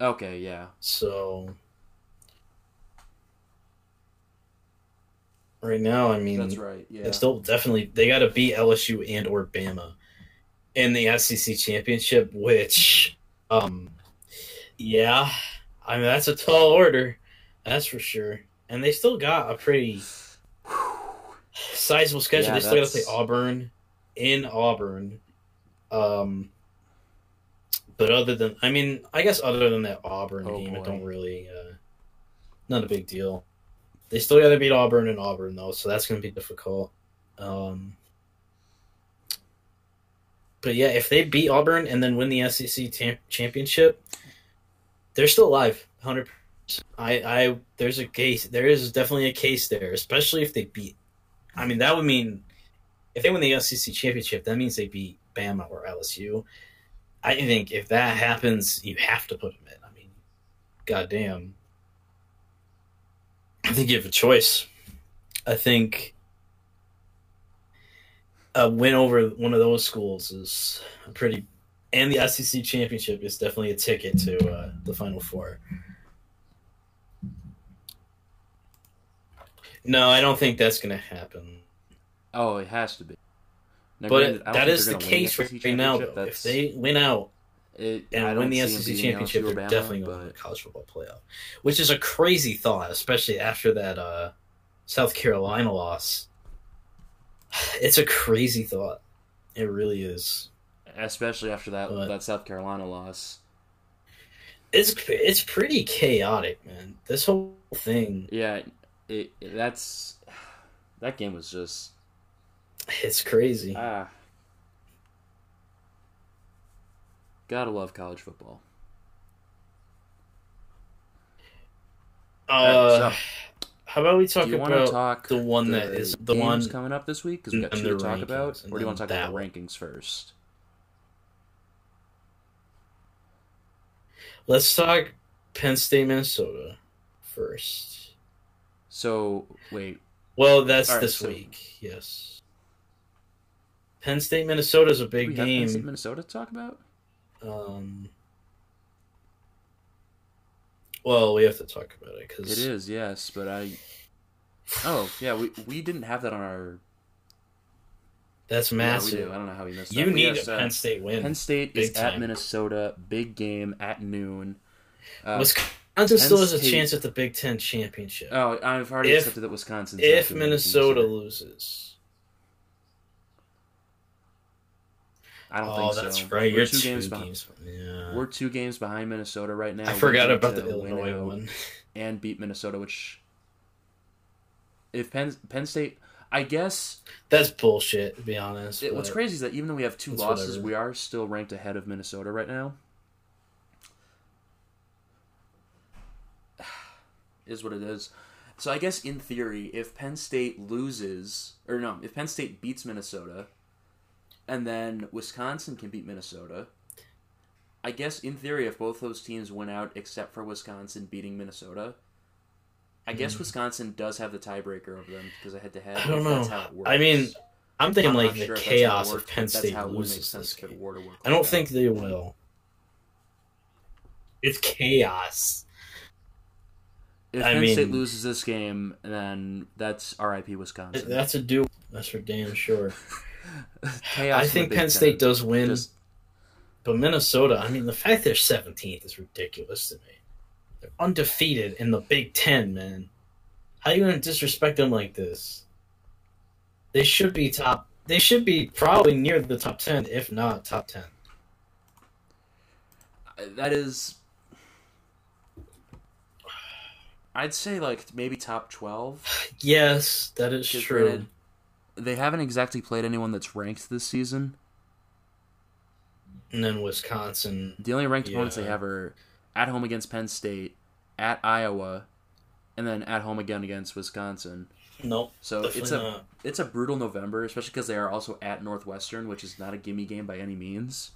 Okay, yeah, So right now, I mean, that's right. Yeah, it's still definitely they got to beat LSU and or Bama in the SEC championship. Which, um, yeah, I mean that's a tall order, that's for sure. And they still got a pretty sizable schedule. Yeah, they still got to play Auburn in Auburn. Um, but other than, I mean, I guess other than that Auburn Oh, game, it boy. don't really, uh, not a big deal. They still got to beat Auburn and Auburn though, so that's going to be difficult. Um, but yeah, if they beat Auburn and then win the SEC tam- championship, they're still alive. Hundred. I, I, there's a case. There is definitely a case there, especially if they beat. I mean, that would mean if they win the SEC championship, that means they beat Bama or LSU. I think if that happens, you have to put them in. I mean, goddamn. I think you have a choice. I think a win over one of those schools is pretty, and the SEC championship is definitely a ticket to uh, the Final Four. No, I don't think that's going to happen. Oh, it has to be. Now, But granted, that is the case SEC right now. Though. If they win out it, and win the SEC championship, they're definitely going to the college football playoff, which is a crazy thought, especially after that uh, South Carolina loss. [SIGHS] It's a crazy thought. It really is. especially after that But- that South Carolina loss. It's it's pretty chaotic, man. This whole thing, Yeah, it, it- that's that game was just it's crazy. ah. Gotta love college football. Uh, so, how about we talk do you about talk the one that is the games one coming up this week? Because we got two to the talk about, or do you want to talk about the that rankings first? Let's talk Penn State, Minnesota first. So wait, Well, that's right, this so- week. Yes. Penn State, Minnesota is a big we have Penn State, game. Minnesota to talk about? Um, well, we have to talk about it because it is yes, but I. Oh yeah, we we didn't have that on our. that's Yeah, massive. do. I don't know how we missed you that. need yes, a uh, Penn State win. Penn State is Big at. Minnesota. Big game at noon. Uh, Wisconsin still has a State- chance at the Big Ten championship. oh, I've already If- accepted that Wisconsin. if Minnesota loses, I don't oh, think that's so. right. We're You're two games behind. Yeah. We're two games behind Minnesota right now. I We forgot need about to the win Illinois out oh one. [LAUGHS] and beat Minnesota. Which, if Penn Penn State, I guess That's bullshit. To be honest, it, what's but- crazy is that even though we have two It's losses, whatever. we are still ranked ahead of Minnesota right now. Is what it is. So I guess in theory, if Penn State loses, or no, if Penn State beats Minnesota, and then Wisconsin can beat Minnesota, I guess in theory, if both those teams win out except for Wisconsin beating Minnesota, I guess Wisconsin does have the tiebreaker over them because I had to have. Hmm. I don't That's know. how it works. I mean, I'm thinking I'm like the sure if that's how it chaos works, of Penn State how it would make loses this game. were to work I don't think they will. It's chaos. That. if I Penn State loses this game, then that's R.I.P. Wisconsin. That's a do. That's for damn sure. [LAUGHS] Chaos I think Big Penn Ten. State does win, Just but Minnesota. I mean, the fact they're 17th is ridiculous to me. They're undefeated in the Big Ten, man. How are you gonna disrespect them like this? They should be top. They should be probably near the top 10, if not top 10. that is I'd say like maybe top 12 Yes, that is true. granted, they haven't exactly played anyone that's ranked this season And then Wisconsin. the only ranked opponents they have are at home against Penn State at Iowa and then at home again against Wisconsin Nope. so it's a not. it's a brutal November especially because they are also at Northwestern which is not a gimme game by any means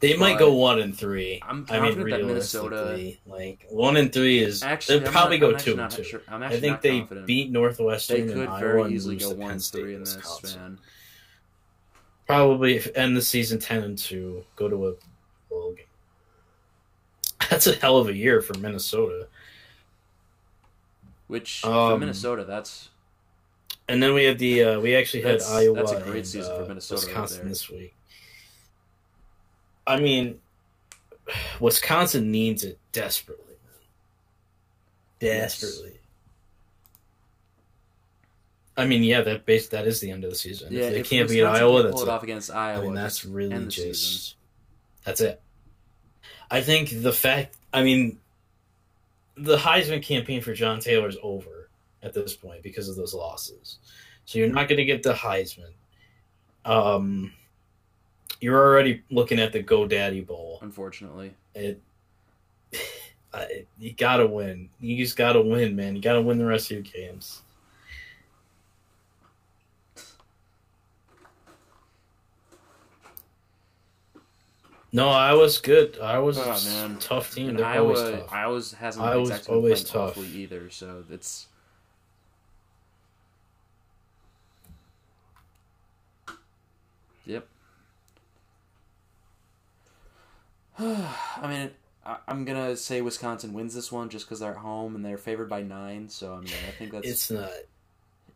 They might go one and three. I'm I mean, that Minnesota- like one and three is actually they'll probably not- go two and two. sure- I think they confident. beat Northwestern they could Iowa very easily go one and three in this man Probably end the season ten and two. Go to a bowl game. That's a hell of a year for Minnesota. which for Um, Minnesota that's And then we had the uh, we actually had Iowa that's a great and, season for uh, Minnesota Wisconsin there. this week. I mean, Wisconsin needs it desperately, man. Yes. Desperately. I mean, yeah, that base that is the end of the season. yeah if they if can't beat Iowa, that's pull it off against Iowa I mean, that's really season. just that's it. I think the fact, I mean, the Heisman campaign for John Taylor is over at this point because of those losses. So you're not going to get the Heisman. Um, you're already looking at the GoDaddy Bowl. unfortunately It, [LAUGHS] I, you gotta win. You just gotta win, man. You gotta win the rest of your games. No, I was good. I was Oh, man. tough team. They're Iowa always tough. Iowa's hasn't Iowa's exactly always tough. either so it's yep [SIGHS] I mean I, I'm gonna say Wisconsin wins this one just because they're at home and they're favored by nine so I mean I think that's It's not.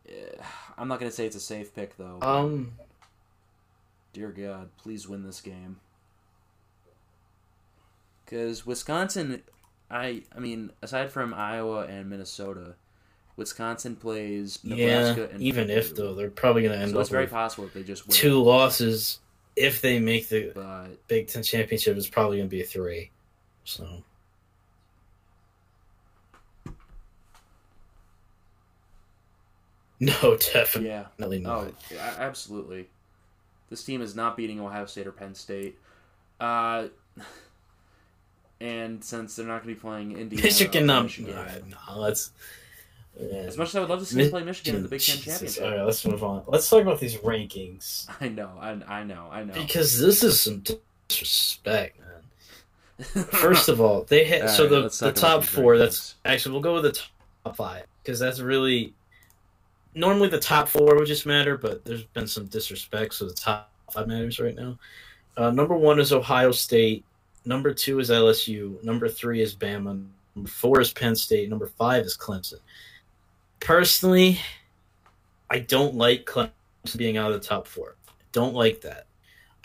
Eh, I'm not gonna say it's a safe pick though. Um, dear God, please win this game. Because Wisconsin, I I mean, aside from Iowa and Minnesota, Wisconsin plays yeah. Nebraska and Even if though they're probably gonna end so it's up very with possible if they just win. two losses. If they make the But Big Ten championship, it's probably gonna be a three. So. [LAUGHS] No, definitely yeah, not. oh, absolutely. This team is not beating Ohio State or Penn State. Uh, [LAUGHS] and since they're not going to be playing [LAUGHS] Indiana, Michigan, no, no, let's. As much as I would love to see them play Michigan in the Big Ten Jesus. championship. All right, let's move on. Let's talk about these rankings [LAUGHS] I know, I, I know, I know. because this is some disrespect, man. [LAUGHS] First of all, they hit All so right, the let's the talk about top these four. That's actually we'll go with the top five because that's really normally the top four would just matter, but there's been some disrespect, so the top five matters right now. Uh, number one is Ohio State. Number two is LSU. Number three is Bama. Number four is Penn State. Number five is Clemson. Personally, I don't like Clemson being out of the top four. I don't like that.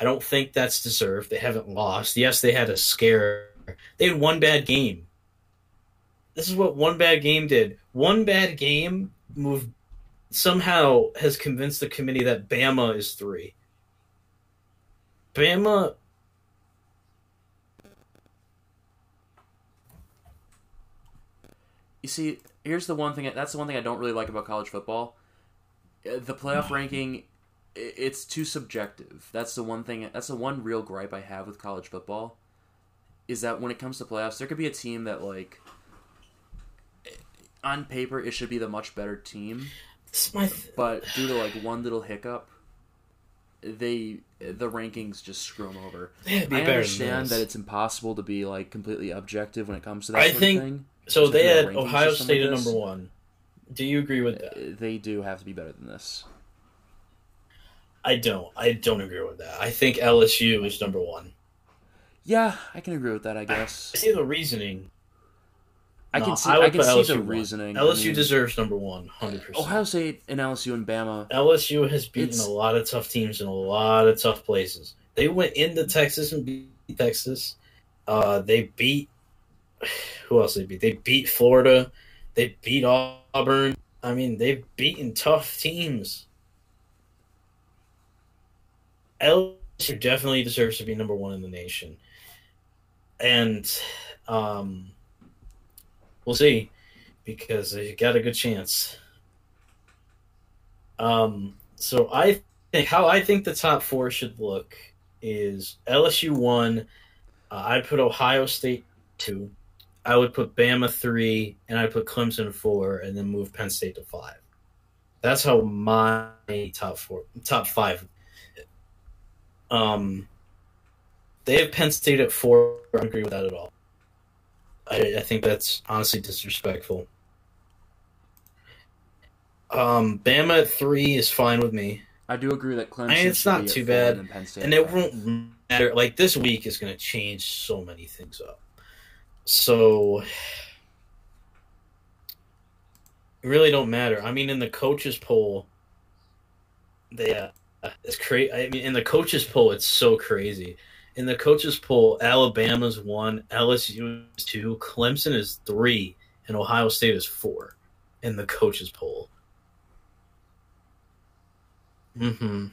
I don't think that's deserved. They haven't lost. Yes, they had a scare. They had one bad game. This is what one bad game did. One bad game moved somehow has convinced the committee that Bama is three. Bama You see, here's the one thing. That's the one thing I don't really like about college football. Uh, The playoff ranking, it's too subjective. That's the one thing. That's the one real gripe I have with college football, is that when it comes to playoffs, there could be a team that like on paper it should be the much better team, th- but due to like one little hiccup, they the rankings just screw them over. they had to be I understand that it's impossible to be like completely objective when it comes to that I sort think- of thing. So. They had Ohio State at number one. Do you agree with that? Uh, They do have to be better than this. I don't. I don't agree with that. I think LSU is number one. Yeah, I can agree with that. I guess. I see the reasoning. I No, can see. I I, can see LSU the one. reasoning. I LSU mean, deserves number one, hundred percent. Ohio State and LSU and Bama. LSU has beaten It's- a lot of tough teams in a lot of tough places. They went into Texas and beat Texas. Uh, they beat who else? They beat. They beat Florida. They beat Auburn. I mean, they've beaten tough teams. LSU definitely deserves to be number one in the nation, and um, we'll see because they got a good chance. Um, so I think how I think the top four should look is LSU one. Uh, I'd put Ohio State two. I would put Bama three, and I'd put Clemson four, and then move Penn State to five. That's how my top four, top five. Um, they have Penn State at four. I don't agree with that at all. I, I think that's honestly disrespectful. Um, Bama at three is fine with me, I do agree that Clemson. I mean, it's not too bad, and Penn State and it won't matter. Like this week is going to change so many things up. So, it really don't matter. I mean, in the coaches poll, they uh, it's crazy. I mean, in the coaches poll, it's so crazy. In the coaches poll, Alabama's one, LSU is two, Clemson is three, and Ohio State is four. In the coaches poll. Mm-hmm.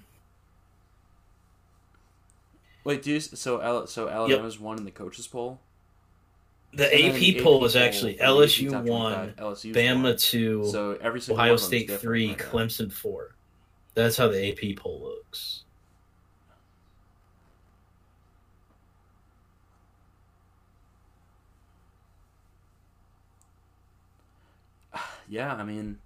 Wait, do you, so so Alabama's one in the coaches poll. The AP poll is actually for the AP LSU one, 25, LSU Bama one. two, So every Ohio one of them's State three, right. Clemson four. That's how the AP poll looks. [SIGHS] Yeah, I mean,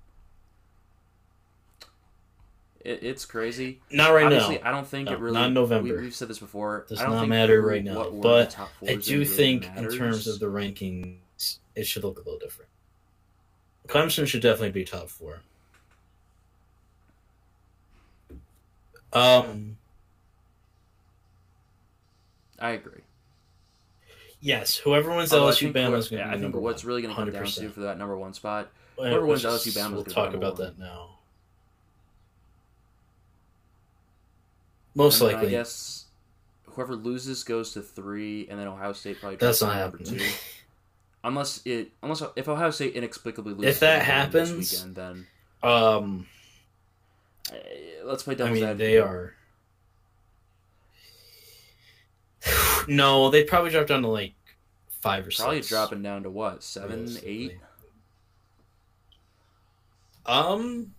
it, it's crazy. Not right Obviously, now. I don't think No, it really. not in November. We, have said this before. Does I don't not think matter right now. But the top four I do think in terms of the rankings, it should look a little different. Clemson should definitely be top four. Um. I agree. Yes, whoever wins I LSU Bama is going to yeah, be I think number what's one, really going to come down to for that number one spot. Whoever wins LSU Bama is We'll gonna be talk about one. that now. Most likely, I guess whoever loses goes to three, and then Ohio State probably. that's not down to number happening. two. [LAUGHS] Unless it, unless if Ohio State inexplicably loses, If that Alabama this happens- weekend, then Um, uh, let's play I devil's mean, advocate. they are. [SIGHS] No, they probably dropped down to like five or probably six. dropping down to what seven, eight. Um,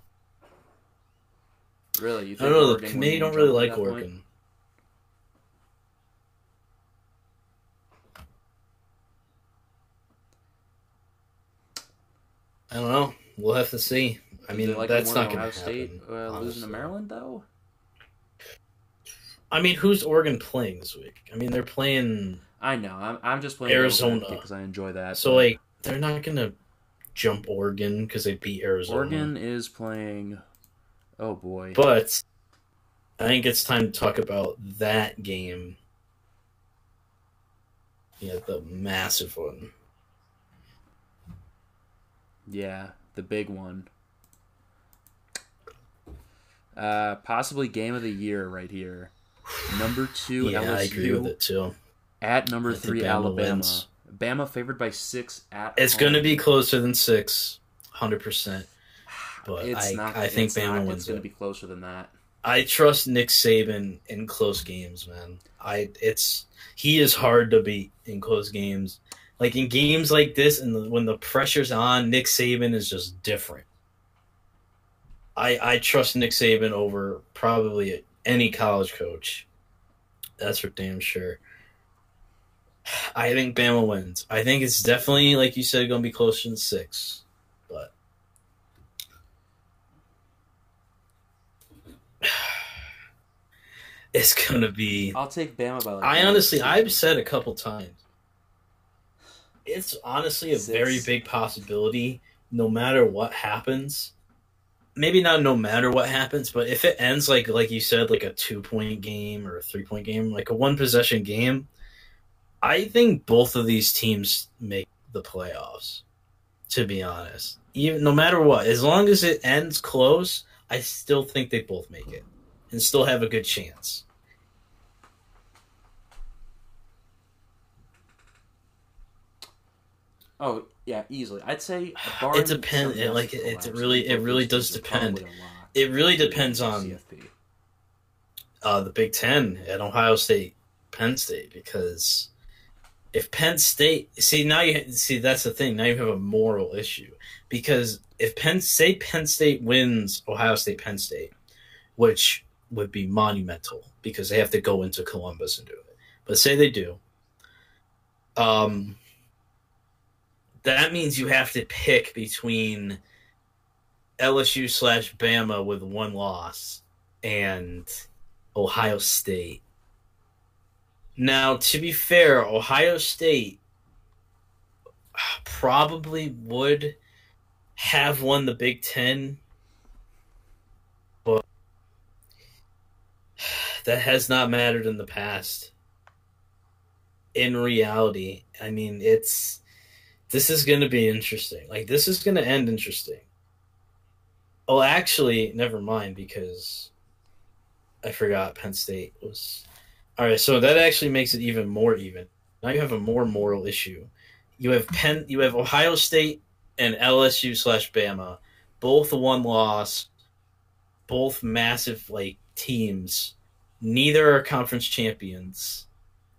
Really? You I don't know. Oregon The committee don't really like that point? Oregon. I don't know. We'll have to see. I mean, like that's not going to State happen. uh, losing to Maryland though. I mean, who's Oregon playing this week? I mean, they're playing. I know. I'm, I'm just playing Arizona. because I enjoy that. So but like, they're not going to jump Oregon because they beat Arizona. Oregon is playing. Oh boy. But I think it's time to talk about that game. Yeah, the massive one. Yeah, the big one. Uh, possibly game of the year right here. Number two yeah, LSU I agree with it too. at number I three Bama Alabama. wins. Bama favored by six at. It's going to be closer than six, hundred percent. But It's I, not. I think Bama not, wins It's going to be closer than that. I trust Nick Saban in close games, man. I it's he is hard to beat in close games. Like in games like this, and when the pressure's on, Nick Saban is just different. I I trust Nick Saban over probably any college coach. That's for damn sure. I think Bama wins. I think it's definitely like you said, going to be closer than six. But [SIGHS] is gonna be. I'll take Bama by like. I one. honestly, I've said a couple times. It's honestly a Six. very big possibility. No matter what happens, maybe not no matter what happens, but if it ends like like you said, like a two point game or a three point game, like a one possession game, I think both of these teams make the playoffs. To be honest, even no matter what, as long as it ends close, I still think they both make it and still have a good chance. Oh yeah, easily. I'd say It depends- it, like, it- it really- it really does depend. It really depends on uh, the Big Ten and Ohio State, Penn State, because if Penn State see now you see that's the thing now you have a moral issue because if Penn say Penn State wins Ohio State Penn State, which would be monumental because they have to go into Columbus and do it, but say they do, um, that means you have to pick between LSU slash Bama with one loss and Ohio State. Now, to be fair, Ohio State probably would have won the Big Ten, but that has not mattered in the past. In reality, I mean, it's this is going to be interesting. Like, this is going to end interesting. Oh, actually, never mind because I forgot Penn State was. All right, so that actually makes it even more even. Now you have a more moral issue. You have Penn, you have Ohio State and LSU slash Bama, both one loss, both massive like teams. Neither are conference champions.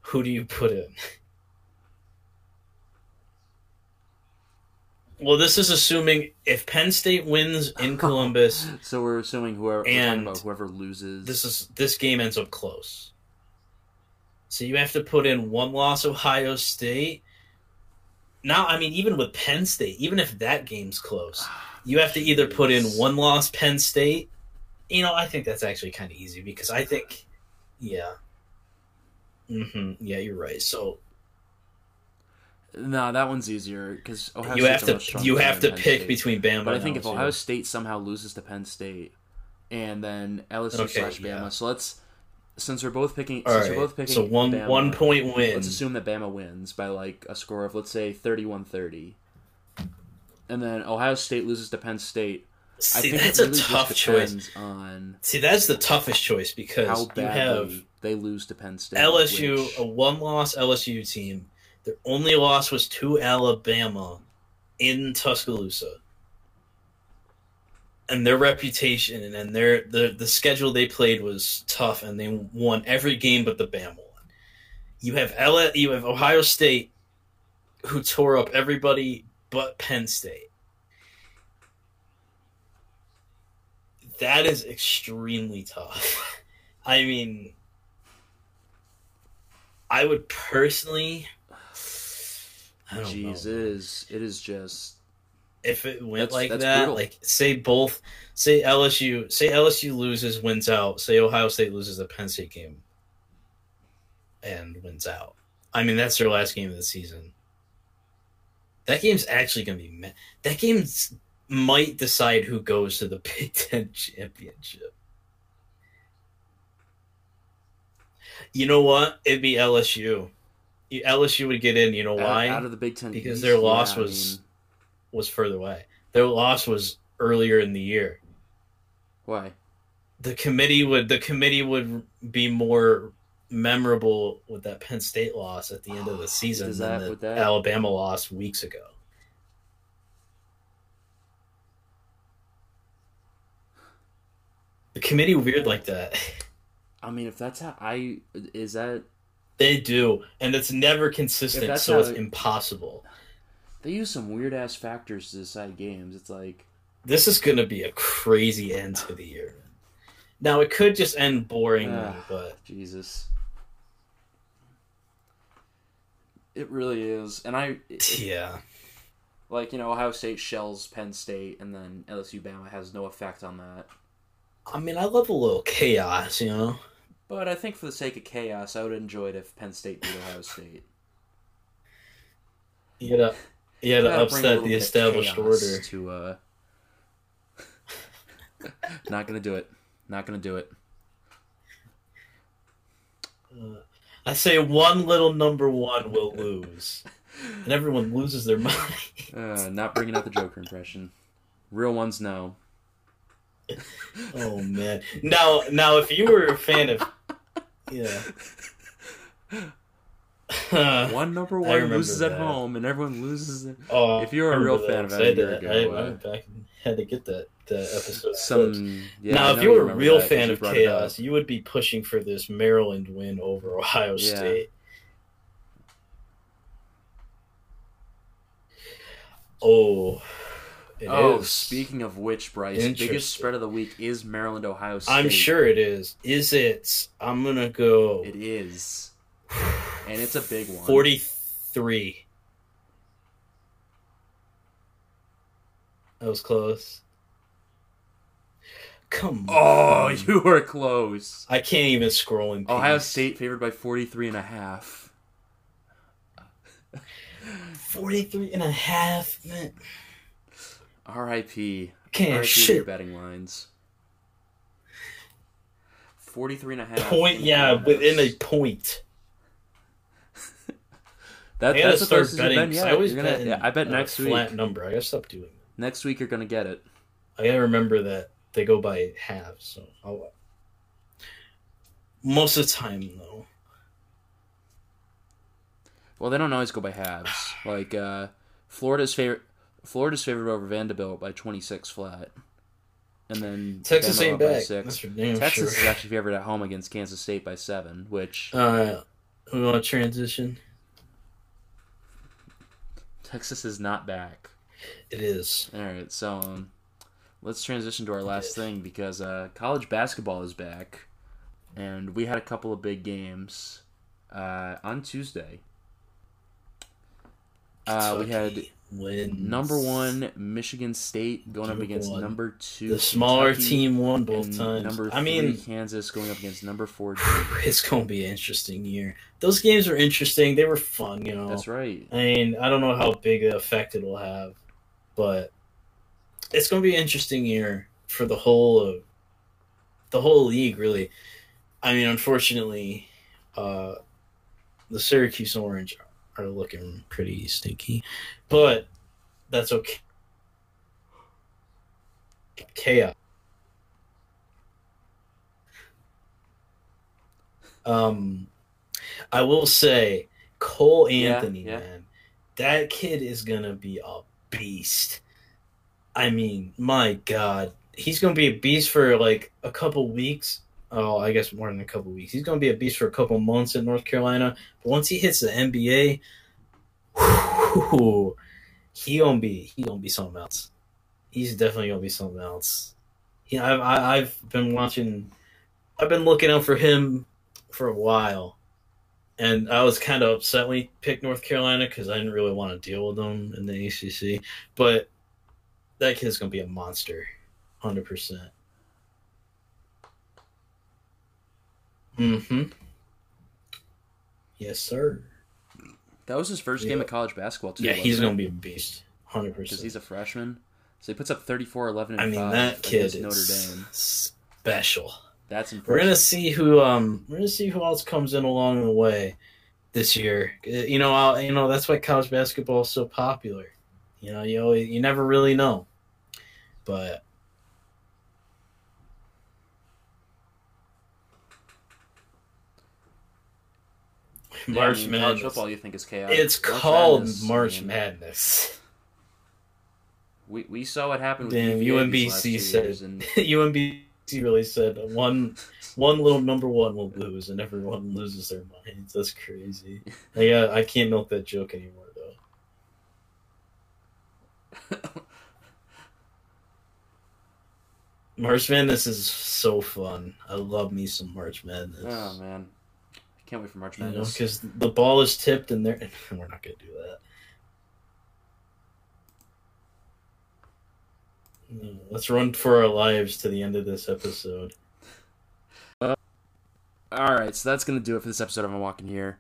Who do you put in? Well, this is assuming if Penn State wins in [LAUGHS] Columbus, So we're assuming whoever And whoever loses. this is this game ends up close. So you have to put in one loss Ohio State. Now, I mean, even with Penn State, even if that game's close, you have to either put in one loss Penn State. You know, I think that's actually kind of easy because I think, yeah, hmm yeah, you're right. So no, that one's easier because you have State's a to you have to pick State. between Bama. But I think if. Ohio State somehow loses to Penn State, and then LSU Okay, slash Bama, yeah. so let's since we're both picking, all since right, we're both picking, so one Bama, one point win. Let's assume that Bama wins by like a score of let's say 31-30. and then Ohio State loses to Penn State. I See, think that's it a really tough choice. on See, that's the toughest choice because how you have they lose to Penn State. LSU, which- a one-loss LSU team. Their only loss was to Alabama in Tuscaloosa, and their reputation and their the the schedule they played was tough, and they won every game but the Bama one. You have L, you have Ohio State, who tore up everybody but Penn State. That is extremely tough. [LAUGHS] I mean, I would personally. I Jeez, know. It is just. If it went That's- like that's that, brutal. like say both, say LSU, say LSU loses, wins out. Say Ohio State loses the Penn State game, and wins out. I mean, that's their last game of the season. That game's actually going to be. That game might decide who goes to the [LAUGHS] Big Ten championship. You know what? It'd be LSU. LSU would get in. You know why? Out, of the Big Ten Because East, their loss yeah, I was- mean, was further away. Their loss was earlier in the year. why? The committee would the committee would be more memorable with that Penn State loss at the end of the [SIGHS] season Is than that the that- Alabama loss weeks ago. The committee weird like that. I mean, if that's how I is that They do, and it's never consistent, so it's it- impossible. They use some weird ass factors to decide games. It's like This is going to be a crazy end to the year. Now it could just end boringly, Ah. but Jesus. It really is, and I it- yeah. like you know Ohio State shells Penn State, and then LSU Bama has no effect on that. I mean, I love a little chaos, you know. But I think for the sake of chaos, I would enjoy it if Penn State beat Ohio State. You gotta, you gotta Gotta bring a upset the established order. To uh, [LAUGHS] not gonna do it. Not gonna do it. Uh, I say one little number one will lose, and everyone loses their [LAUGHS] mind. Uh, not bringing out the Joker impression. Real ones know. Oh man! Now, now, if you were a fan of, yeah, [LAUGHS] [LAUGHS] One number one loses at home, and everyone loses. At... oh, If you were a real remember fan of a I, did- I, I went back and had to get that that episode. Some yeah. Now, if you were a real fan of brought it up. chaos, you would be pushing for this Maryland win over [LAUGHS] Ohio Yeah. State. Oh, it oh, is. speaking of which, Bryce, biggest spread of the week is Maryland Ohio State. I'm sure it is. Is it? I'm gonna go it is, and it's a big one. forty-three. That was close. Come Oh, on. you were close. I can't even scroll in. Ohio. State favored by 43 and a half. 43 and a half. Man, RIP. can't RIP to your shit. betting lines. 43 and a half. Point, yeah, within a point. That, that's the start betting. been yet. I always gonna- bet. yeah, I bet next flat week. number. I gotta stop doing that. Next week you're gonna get it. I gotta remember that they go by halves. So I'll, most of the time, though. Well, they don't always go by halves. [SIGHS] Like uh, Florida's favorite. Florida's favored over Vanderbilt by 26 flat, and then Texas Bama ain't by back. six. That's for damn Texas sure. is actually favored at home against Kansas State by seven, which Uh, we want to transition. Texas is not back. It is. All right, so um, let's transition to our last thing because uh, college basketball is back, and we had a couple of big games uh, on Tuesday. Uh, we had wins. number one Michigan State going up against one. number two. The smaller Kentucky, team won both times. Number I three mean, Kansas going up against number four. [SIGHS] it's gonna be an interesting year. Those games were interesting. They were fun. You know. That's right. I mean, I don't know how big an effect it'll have, but it's going to be an interesting year for the whole of the whole league. Really, I mean, unfortunately, uh, the Syracuse Orange are looking pretty stinky, but that's okay. Chaos. Um, I will say, Cole Yeah, Anthony, yeah. man, that kid is gonna be a beast. I mean, my God, he's gonna be a beast for like a couple weeks. Oh, I guess more than a couple weeks. He's gonna be a beast for a couple months in North Carolina. But once he hits the NBA, whew, he gonna be he gonna be something else. He's definitely gonna be something else. He, I've I, I've been watching. I've been looking out for him for a while, and I was kind of upset when he picked North Carolina because I didn't really want to deal with them in the ACC. But that kid's gonna be a monster, hundred percent. Mm-hmm. Yes, sir. That was his first game of college basketball too. Yeah, he's gonna be a beast, 100%. because he's a freshman. So he puts up 34, 11, and I mean, 5 that kid against Notre Dame. special. That's impressive. We're gonna see who um we're gonna see who else comes in along the way this year. Uh, You know, I'll, you know that's why college basketball is so popular. You know, you always, you never really know, but [LAUGHS] Yeah, March I mean, college Madness. football, you think is chaos? It's March called Madness, March I mean, Madness. We, we saw what happened with Damn, UVA these UMBC two said and [LAUGHS] UMBC really said one one little number one will lose, and everyone loses their minds. That's crazy. [LAUGHS] I uh, I can't milk that joke anymore though. March Madness is so fun. I love me some March Madness. oh man, I can't wait for March Madness. because the ball is tipped and they're [LAUGHS] we're not gonna do that. Let's run for our lives to the end of this episode. All right, so that's going to do it for this episode of I'm Walking Here.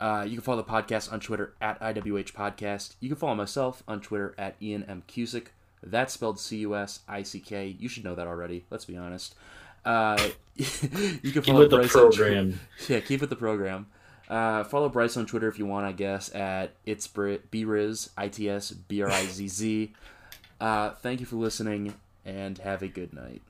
Uh, you can follow the podcast on Twitter at IWH Podcast. You can follow myself on Twitter at Ian M. Cusick. That's spelled C U S I C K. You should know that already. Let's be honest. Uh, [LAUGHS] you can Keep follow the Bryce on [LAUGHS] yeah, keep with the program. Uh, follow Bryce on Twitter if you want, I guess, at it's briz, I T S B R I Z Z. Uh, thank you for listening, and have a good night.